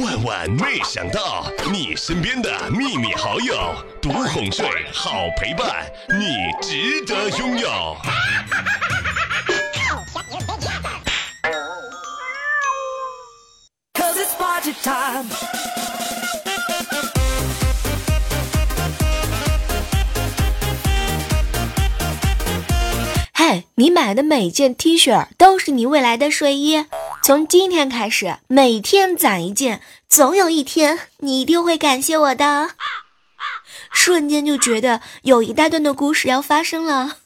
万万没想到，你身边的秘密好友，独哄睡，好陪伴，你值得拥有。嘿，你买的每件 T 恤都是你未来的睡衣。从今天开始，每天攒一件，总有一天你一定会感谢我的。瞬间就觉得有一大段的故事要发生了。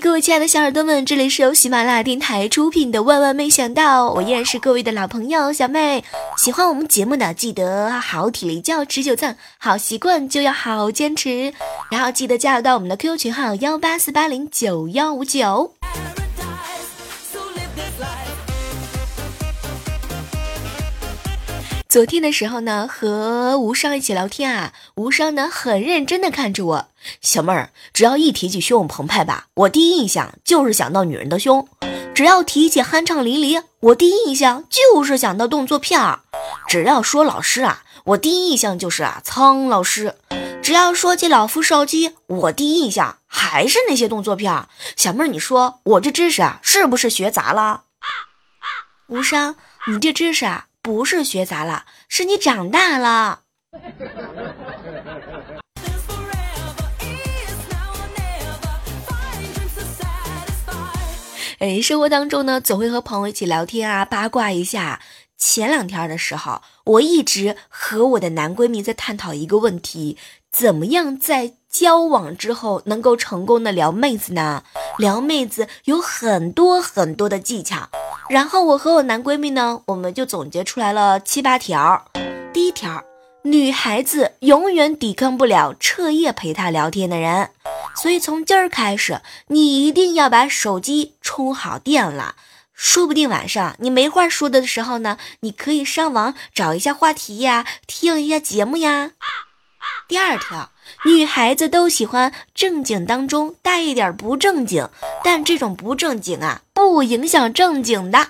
各位亲爱的小耳朵们，这里是由喜马拉雅电台出品的《万万没想到》，我依然是各位的老朋友小妹。喜欢我们节目的，记得好体力就要持久战，好习惯就要好坚持，然后记得加入到我们的 QQ 群号幺八四八零九幺五九。昨天的时候呢，和无伤一起聊天啊，无伤呢很认真的看着我，小妹儿，只要一提起汹涌澎湃吧，我第一印象就是想到女人的胸；只要提起酣畅淋漓，我第一印象就是想到动作片儿；只要说老师啊，我第一印象就是啊苍老师；只要说起老夫少妻，我第一印象还是那些动作片儿。小妹儿，你说我这知识啊，是不是学杂了？无伤，你这知识啊。不是学杂了，是你长大了。哎，生活当中呢，总会和朋友一起聊天啊，八卦一下。前两天的时候，我一直和我的男闺蜜在探讨一个问题：怎么样在交往之后能够成功的撩妹子呢？撩妹子有很多很多的技巧。然后我和我男闺蜜呢，我们就总结出来了七八条。第一条，女孩子永远抵抗不了彻夜陪她聊天的人，所以从今儿开始，你一定要把手机充好电了。说不定晚上你没话说的时候呢，你可以上网找一下话题呀，听一下节目呀。第二条。女孩子都喜欢正经当中带一点不正经，但这种不正经啊，不影响正经的。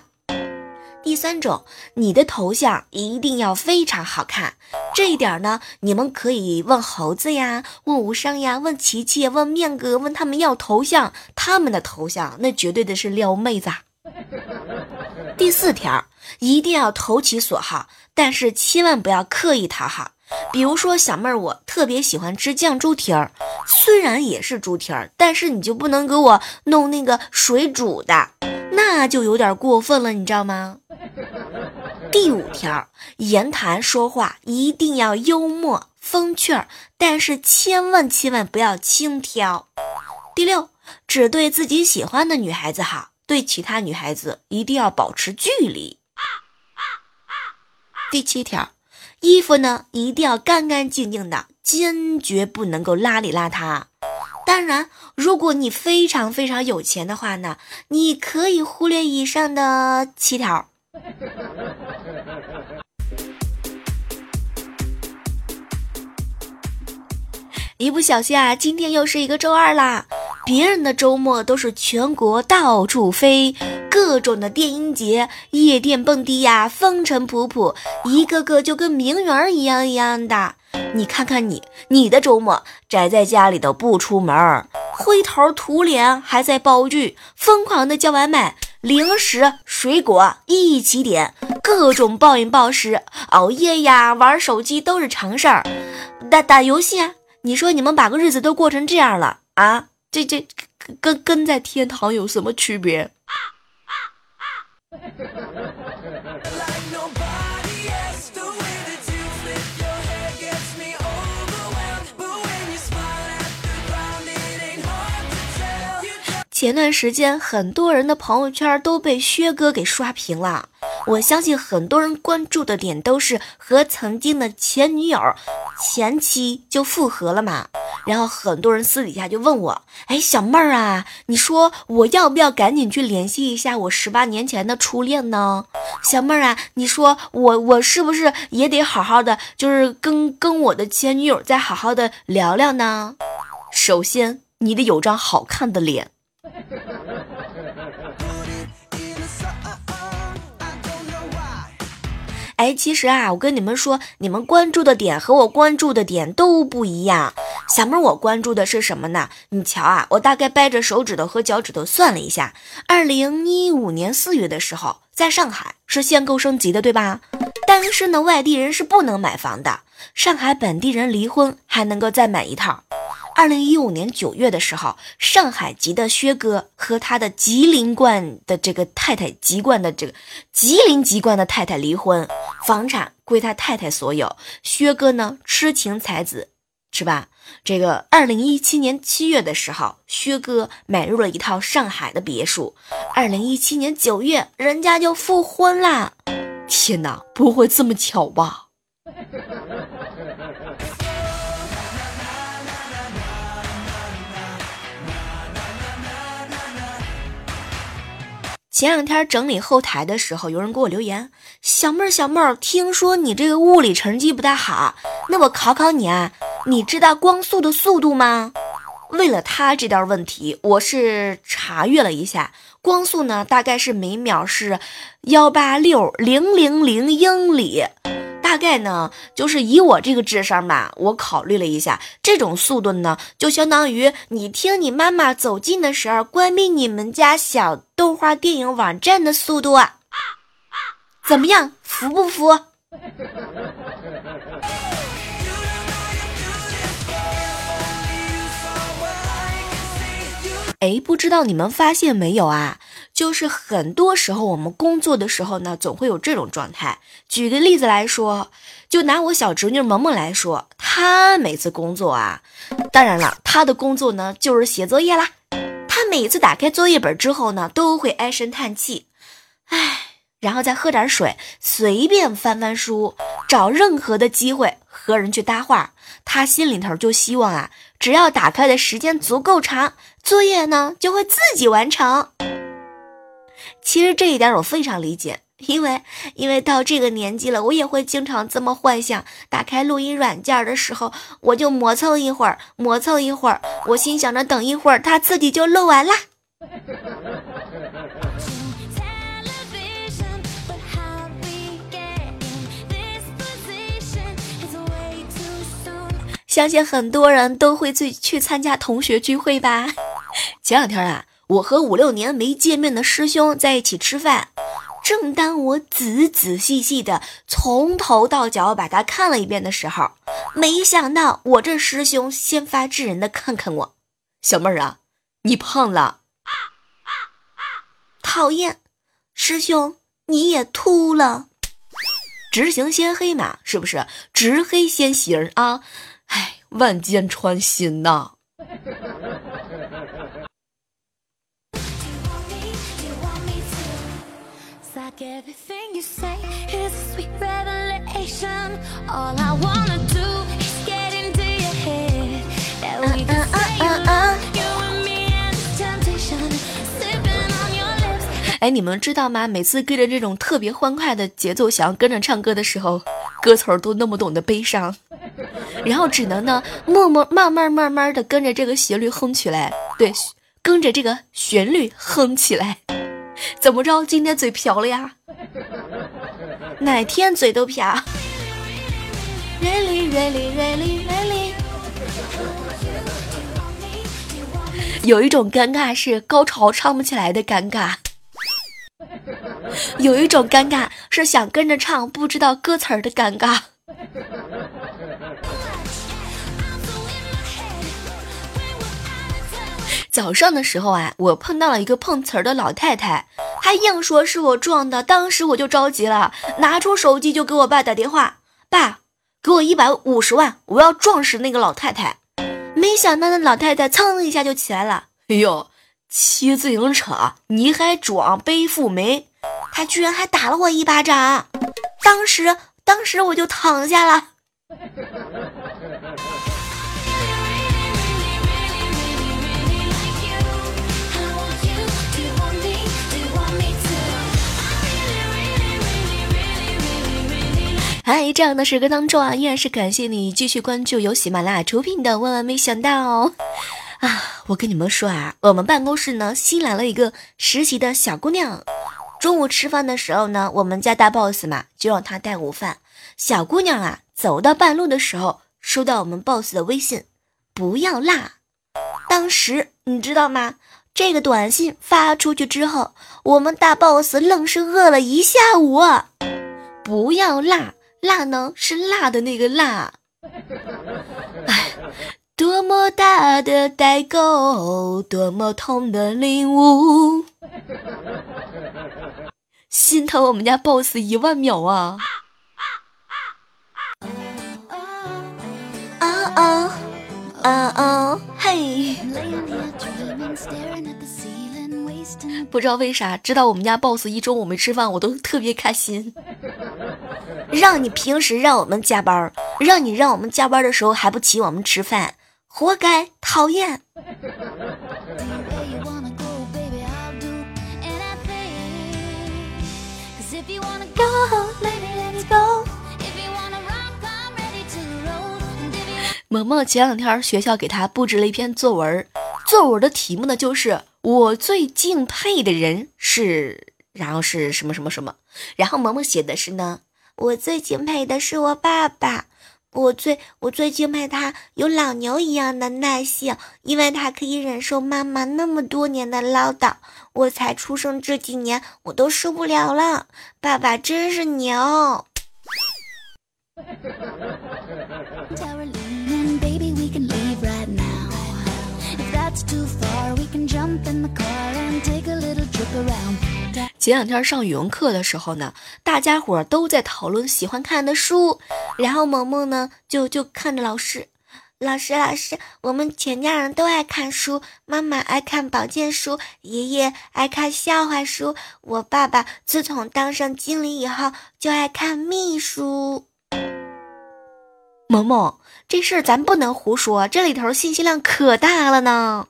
第三种，你的头像一定要非常好看，这一点呢，你们可以问猴子呀，问无伤呀，问琪琪，问面哥，问他们要头像，他们的头像那绝对的是撩妹子。第四条，一定要投其所好，但是千万不要刻意讨好。比如说，小妹儿，我特别喜欢吃酱猪蹄儿，虽然也是猪蹄儿，但是你就不能给我弄那个水煮的，那就有点过分了，你知道吗？第五条，言谈说话一定要幽默风趣儿，但是千万千万不要轻佻。第六，只对自己喜欢的女孩子好，对其他女孩子一定要保持距离。第七条。衣服呢，一定要干干净净的，坚决不能够邋里邋遢。当然，如果你非常非常有钱的话呢，你可以忽略以上的七条。一不小心啊，今天又是一个周二啦。别人的周末都是全国到处飞，各种的电音节、夜店蹦迪呀，风尘仆仆，一个个就跟名媛一样一样的。你看看你，你的周末宅在家里头不出门，灰头土脸还在煲剧，疯狂的叫外卖，零食、水果一起点，各种暴饮暴食，熬夜呀，玩手机都是常事儿，打打游戏啊。你说你们把个日子都过成这样了啊？这这跟跟在天堂有什么区别？啊啊啊前段时间，很多人的朋友圈都被薛哥给刷屏了。我相信很多人关注的点都是和曾经的前女友、前妻就复合了嘛。然后很多人私底下就问我：“哎，小妹儿啊，你说我要不要赶紧去联系一下我十八年前的初恋呢？小妹儿啊，你说我我是不是也得好好的，就是跟跟我的前女友再好好的聊聊呢？首先，你得有张好看的脸。” 哎其实啊我跟你们说你们关注的点和我关注的点都不一样。小妹儿我关注的是什么呢？你瞧啊我大概掰着手指头和脚趾头算了一下二零一五年四月的时候在上海是限购升级的对吧？单身的外地人是不能买房的上海本地人离婚还能够再买一套。二零一五年九月的时候，上海籍的薛哥和他的吉林冠的这个太太籍贯的这个吉林籍贯的太太离婚，房产归他太太所有。薛哥呢，痴情才子，是吧？这个二零一七年七月的时候，薛哥买入了一套上海的别墅。二零一七年九月，人家就复婚啦！天哪，不会这么巧吧？前两天整理后台的时候，有人给我留言：“小妹儿，小妹儿，听说你这个物理成绩不太好，那我考考你啊，你知道光速的速度吗？”为了他这道问题，我是查阅了一下，光速呢大概是每秒是幺八六零零零英里。大概呢，就是以我这个智商吧，我考虑了一下，这种速度呢，就相当于你听你妈妈走近的时候关闭你们家小动画电影网站的速度啊，怎么样，服不服？哎，不知道你们发现没有啊？就是很多时候我们工作的时候呢，总会有这种状态。举个例子来说，就拿我小侄女萌萌来说，她每次工作啊，当然了，她的工作呢就是写作业啦。她每次打开作业本之后呢，都会唉声叹气，唉，然后再喝点水，随便翻翻书，找任何的机会和人去搭话。她心里头就希望啊。只要打开的时间足够长，作业呢就会自己完成。其实这一点我非常理解，因为因为到这个年纪了，我也会经常这么幻想：打开录音软件的时候，我就磨蹭一会儿，磨蹭一会儿，我心想着等一会儿它自己就录完了。相信很多人都会去去参加同学聚会吧。前两天啊，我和五六年没见面的师兄在一起吃饭，正当我仔仔细细的从头到脚把他看了一遍的时候，没想到我这师兄先发制人的看看我，小妹儿啊，你胖了，讨厌，师兄你也秃了，直行先黑马，是不是？直黑先行啊。唉，万箭穿心呐！哎，你们知道吗？每次跟着这种特别欢快的节奏，想要跟着唱歌的时候，歌词儿都那么懂得悲伤。然后只能呢，默默慢慢慢慢的跟着这个旋律哼起来，对，跟着这个旋律哼起来。怎么着？今天嘴瓢了呀？哪天嘴都瓢。有一种尴尬是高潮唱不起来的尴尬，有一种尴尬是想跟着唱不知道歌词儿的尴尬。早上的时候啊，我碰到了一个碰瓷儿的老太太，还硬说是我撞的。当时我就着急了，拿出手机就给我爸打电话：“爸，给我一百五十万，我要撞死那个老太太。”没想到那老太太噌一下就起来了。哎呦，骑自行车你还装背负没？他居然还打了我一巴掌，当时当时我就躺下了。嗨，这样的时刻当中啊，依然是感谢你继续关注由喜马拉雅出品的《万万没想到》啊！我跟你们说啊，我们办公室呢新来了一个实习的小姑娘，中午吃饭的时候呢，我们家大 boss 嘛，就让她带午饭。小姑娘啊，走到半路的时候，收到我们 boss 的微信，不要辣。当时你知道吗？这个短信发出去之后，我们大 boss 愣是饿了一下午。不要辣，辣呢是辣的那个辣。哎，多么大的代沟，多么痛的领悟，心疼我们家 boss 一万秒啊！啊啊啊啊！嘿，不知道为啥，知道我们家 boss 一中午没吃饭，我都特别开心。让你平时让我们加班，让你让我们加班的时候还不请我们吃饭，活该，讨厌。萌萌前两天学校给他布置了一篇作文，作文的题目呢就是我最敬佩的人是，然后是什么什么什么，然后萌萌写的是呢。我最敬佩的是我爸爸，我最我最敬佩他有老牛一样的耐性，因为他可以忍受妈妈那么多年的唠叨。我才出生这几年，我都受不了了。爸爸真是牛。前两天上语文课的时候呢，大家伙都在讨论喜欢看的书，然后萌萌呢就就看着老师，老师老师，我们全家人都爱看书，妈妈爱看保健书，爷爷爱看笑话书，我爸爸自从当上经理以后就爱看秘书。萌萌，这事儿咱不能胡说，这里头信息量可大了呢。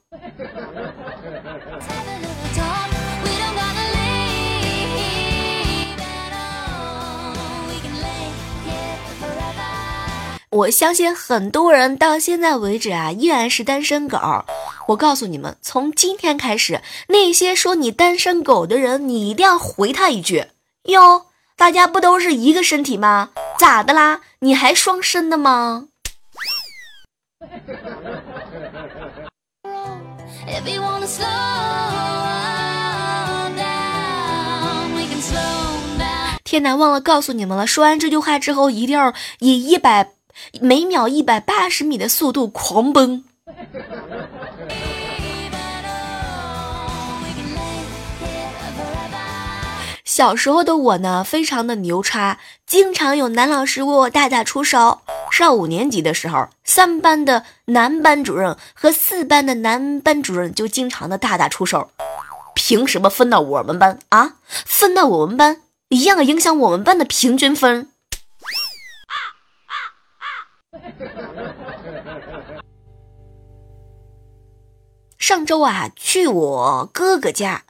我相信很多人到现在为止啊，依然是单身狗。我告诉你们，从今天开始，那些说你单身狗的人，你一定要回他一句：哟，大家不都是一个身体吗？咋的啦？你还双身的吗？天南，忘了告诉你们了。说完这句话之后，一定要以一百。每秒一百八十米的速度狂奔。小时候的我呢，非常的牛叉，经常有男老师为我大打出手。上五年级的时候，三班的男班主任和四班的男班主任就经常的大打出手。凭什么分到我们班啊？分到我们班，一样影响我们班的平均分。上周啊，去我哥哥家，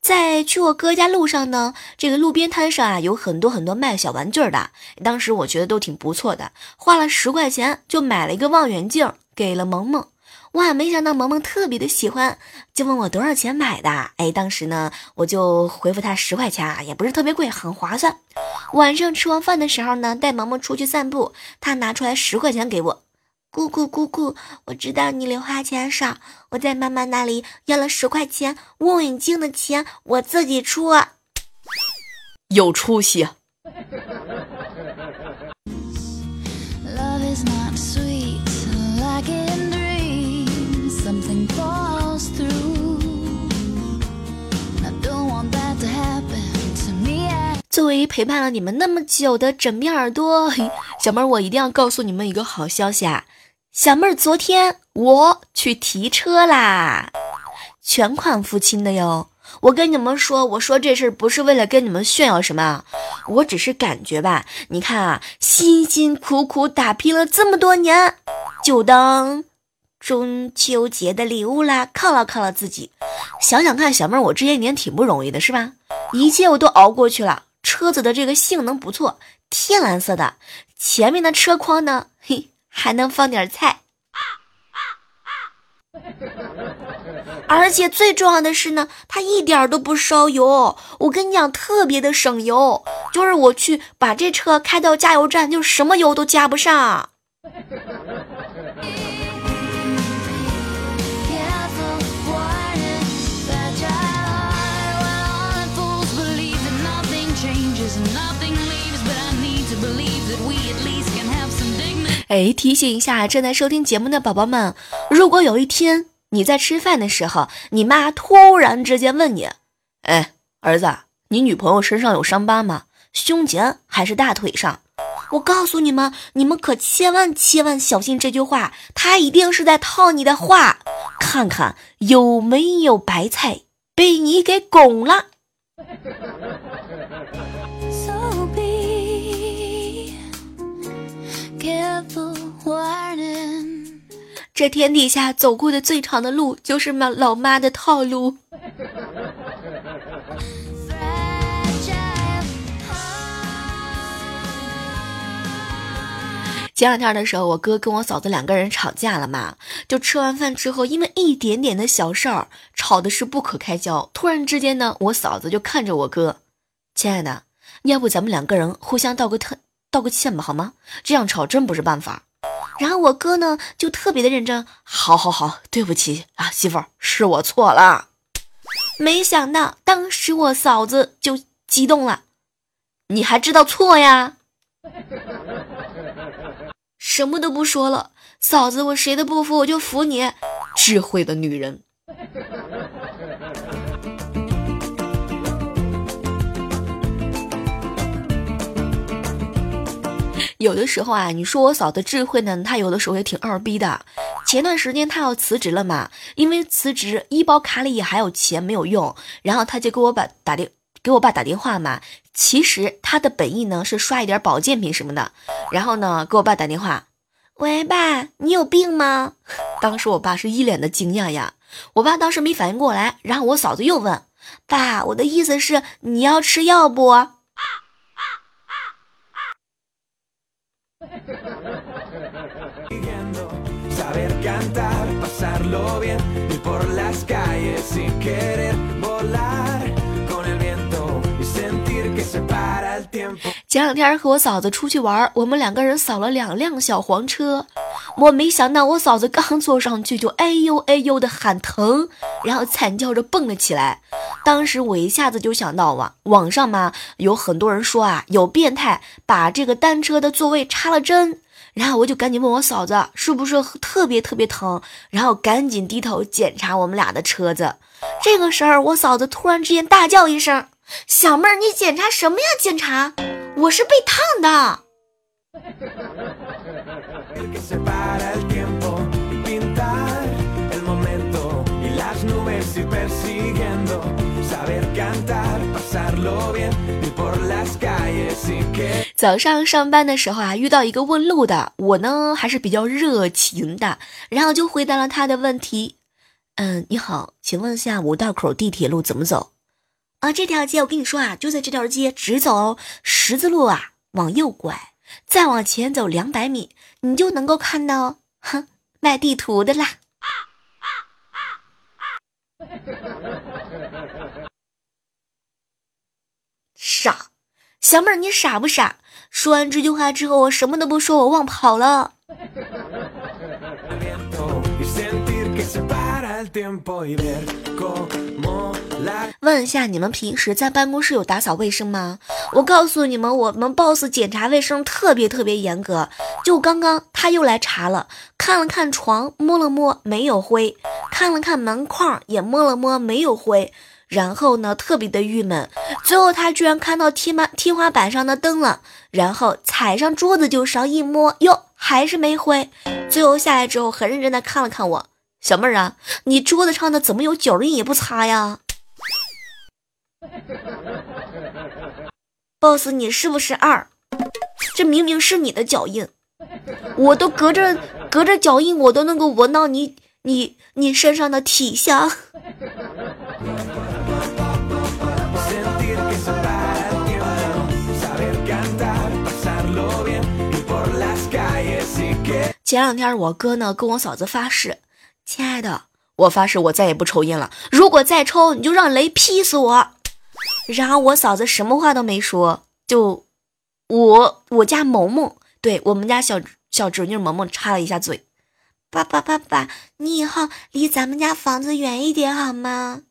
在去我哥家路上呢，这个路边摊上啊，有很多很多卖小玩具的。当时我觉得都挺不错的，花了十块钱就买了一个望远镜，给了萌萌。哇，没想到萌萌特别的喜欢，就问我多少钱买的。哎，当时呢，我就回复他十块钱啊，也不是特别贵，很划算。晚上吃完饭的时候呢，带萌萌出去散步，他拿出来十块钱给我。姑姑姑姑，我知道你零花钱少，我在妈妈那里要了十块钱望远镜的钱，我自己出。有出息。作为陪伴了你们那么久的枕边耳朵，小妹儿，我一定要告诉你们一个好消息啊！小妹儿，昨天我去提车啦，全款付清的哟。我跟你们说，我说这事儿不是为了跟你们炫耀什么，我只是感觉吧。你看啊，辛辛苦苦打拼了这么多年，就当中秋节的礼物啦，犒劳犒劳自己。想想看，小妹儿，我这些年挺不容易的，是吧？一切我都熬过去了。车子的这个性能不错，天蓝色的，前面的车筐呢，嘿。还能放点菜。而且最重要的是呢，它一点都不烧油。我跟你讲，特别的省油。就是我去把这车开到加油站，就什么油都加不上。哎，提醒一下正在收听节目的宝宝们，如果有一天你在吃饭的时候，你妈突然之间问你：“哎，儿子，你女朋友身上有伤疤吗？胸前还是大腿上？”我告诉你们，你们可千万千万小心这句话，他一定是在套你的话，看看有没有白菜被你给拱了。这天底下走过的最长的路，就是妈老妈的套路。前两天的时候，我哥跟我嫂子两个人吵架了嘛，就吃完饭之后，因为一点点的小事儿，吵的是不可开交。突然之间呢，我嫂子就看着我哥，亲爱的，要不咱们两个人互相道个特道个歉吧，好吗？这样吵真不是办法。然后我哥呢就特别的认真，好好好，对不起啊，媳妇儿，是我错了。没想到当时我嫂子就激动了，你还知道错呀？什么都不说了，嫂子，我谁都不服，我就服你，智慧的女人。有的时候啊，你说我嫂子智慧呢，她有的时候也挺二逼的。前段时间她要辞职了嘛，因为辞职医保卡里也还有钱没有用，然后她就给我爸打电给我爸打电话嘛。其实她的本意呢是刷一点保健品什么的，然后呢给我爸打电话，喂爸，你有病吗？当时我爸是一脸的惊讶呀，我爸当时没反应过来，然后我嫂子又问，爸，我的意思是你要吃药不？Saber cantar, pasarlo bien, ir por las calles sin querer volar. 前两天和我嫂子出去玩，我们两个人扫了两辆小黄车，我没想到我嫂子刚坐上去就哎呦哎呦的喊疼，然后惨叫着蹦了起来。当时我一下子就想到啊，网上嘛有很多人说啊，有变态把这个单车的座位插了针，然后我就赶紧问我嫂子是不是特别特别疼，然后赶紧低头检查我们俩的车子。这个时候，我嫂子突然之间大叫一声：“小妹儿，你检查什么呀？检查？我是被烫的。”早上上班的时候啊，遇到一个问路的，我呢还是比较热情的，然后就回答了他的问题。嗯，你好，请问一下五道口地铁路怎么走？啊，这条街我跟你说啊，就在这条街直走十字路啊，往右拐，再往前走两百米，你就能够看到哼卖地图的啦。傻，小妹儿你傻不傻？说完这句话之后，我什么都不说，我忘跑了。问一下，你们平时在办公室有打扫卫生吗？我告诉你们，我们 boss 检查卫生特别特别严格。就刚刚他又来查了，看了看床，摸了摸，没有灰；看了看门框，也摸了摸，没有灰。然后呢，特别的郁闷。最后他居然看到天板天花板上的灯了，然后踩上桌子就上一摸，哟，还是没灰。最后下来之后，很认真的看了看我。小妹儿啊，你桌子上的怎么有脚印也不擦呀？boss，你是不是二？这明明是你的脚印，我都隔着隔着脚印，我都能够闻到你你你身上的体香。前两天我哥呢跟我嫂子发誓。亲爱的，我发誓我再也不抽烟了。如果再抽，你就让雷劈死我。然后我嫂子什么话都没说，就我我家萌萌，对我们家小小侄女萌萌插了一下嘴。爸爸爸爸，你以后离咱们家房子远一点好吗？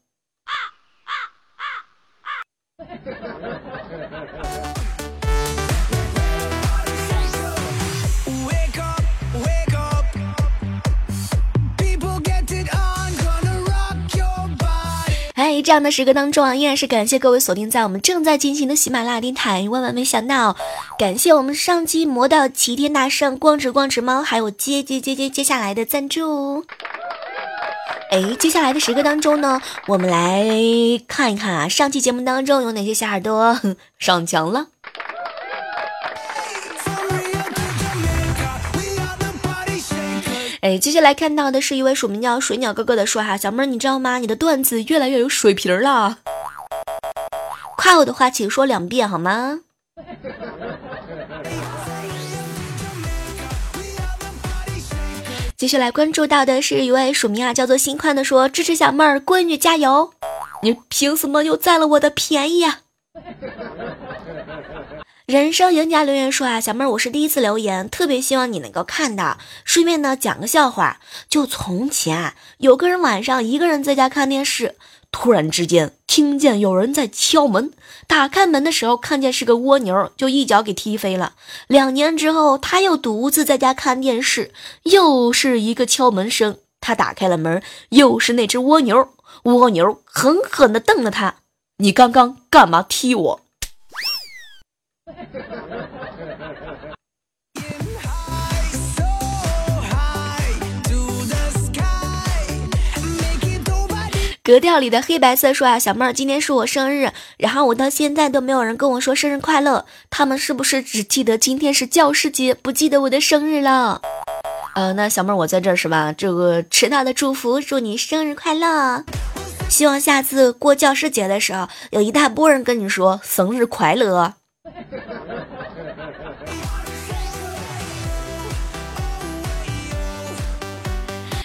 在，这样的时刻当中啊，依然是感谢各位锁定在我们正在进行的喜马拉雅电台。万万没想到，感谢我们上期魔道齐天大圣光之光之猫，还有接接接接接下来的赞助。哎，接下来的时刻当中呢，我们来看一看啊，上期节目当中有哪些小耳朵 上墙了。哎，接下来看到的是一位署名叫水鸟哥哥的说哈，小妹儿你知道吗？你的段子越来越有水平了，夸我的话请说两遍好吗？接下来关注到的是一位署名啊叫做心宽的说支持小妹儿闺女加油，你凭什么又占了我的便宜呀？人生赢家留言说啊，小妹儿，我是第一次留言，特别希望你能够看到。顺便呢讲个笑话，就从前啊，有个人晚上一个人在家看电视，突然之间听见有人在敲门，打开门的时候看见是个蜗牛，就一脚给踢飞了。两年之后，他又独自在家看电视，又是一个敲门声，他打开了门，又是那只蜗牛，蜗牛狠狠地瞪了他，你刚刚干嘛踢我？格调里的黑白色说啊，小妹儿，今天是我生日，然后我到现在都没有人跟我说生日快乐，他们是不是只记得今天是教师节，不记得我的生日了？呃，那小妹儿我在这儿是吧？这个迟到的祝福，祝你生日快乐！希望下次过教师节的时候，有一大波人跟你说生日快乐。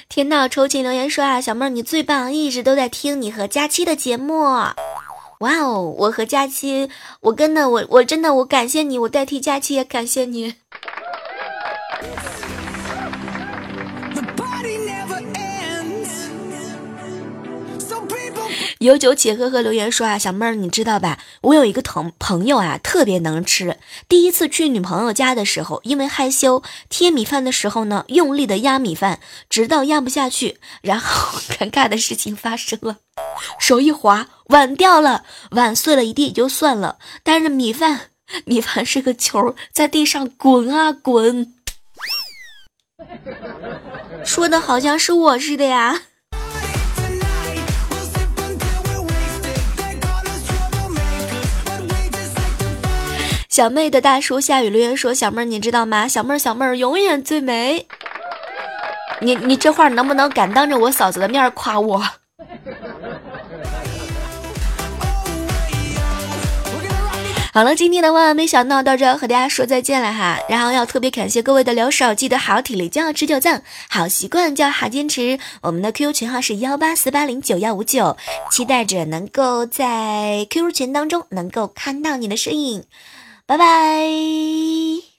天道抽签留言说啊，小妹儿你最棒，一直都在听你和佳期的节目。哇哦，我和佳期，我真的，我我真的，我感谢你，我代替佳期也感谢你。有酒且喝喝留言说啊，小妹儿你知道吧？我有一个同朋友啊，特别能吃。第一次去女朋友家的时候，因为害羞，贴米饭的时候呢，用力的压米饭，直到压不下去，然后 尴尬的事情发生了，手一滑，碗掉了，碗碎了一地也就算了，但是米饭，米饭是个球，在地上滚啊滚，说的好像是我似的呀。小妹的大叔下雨留言说：“小妹儿，你知道吗？小妹儿，小妹儿永远最美。你你这话能不能敢当着我嫂子的面夸我？”好了，今天的万万没想到到这和大家说再见了哈。然后要特别感谢各位的留守，记得好体力就要持久战，好习惯就要好坚持。我们的 QQ 群号是幺八四八零九幺五九，期待着能够在 QQ 群当中能够看到你的身影。拜拜。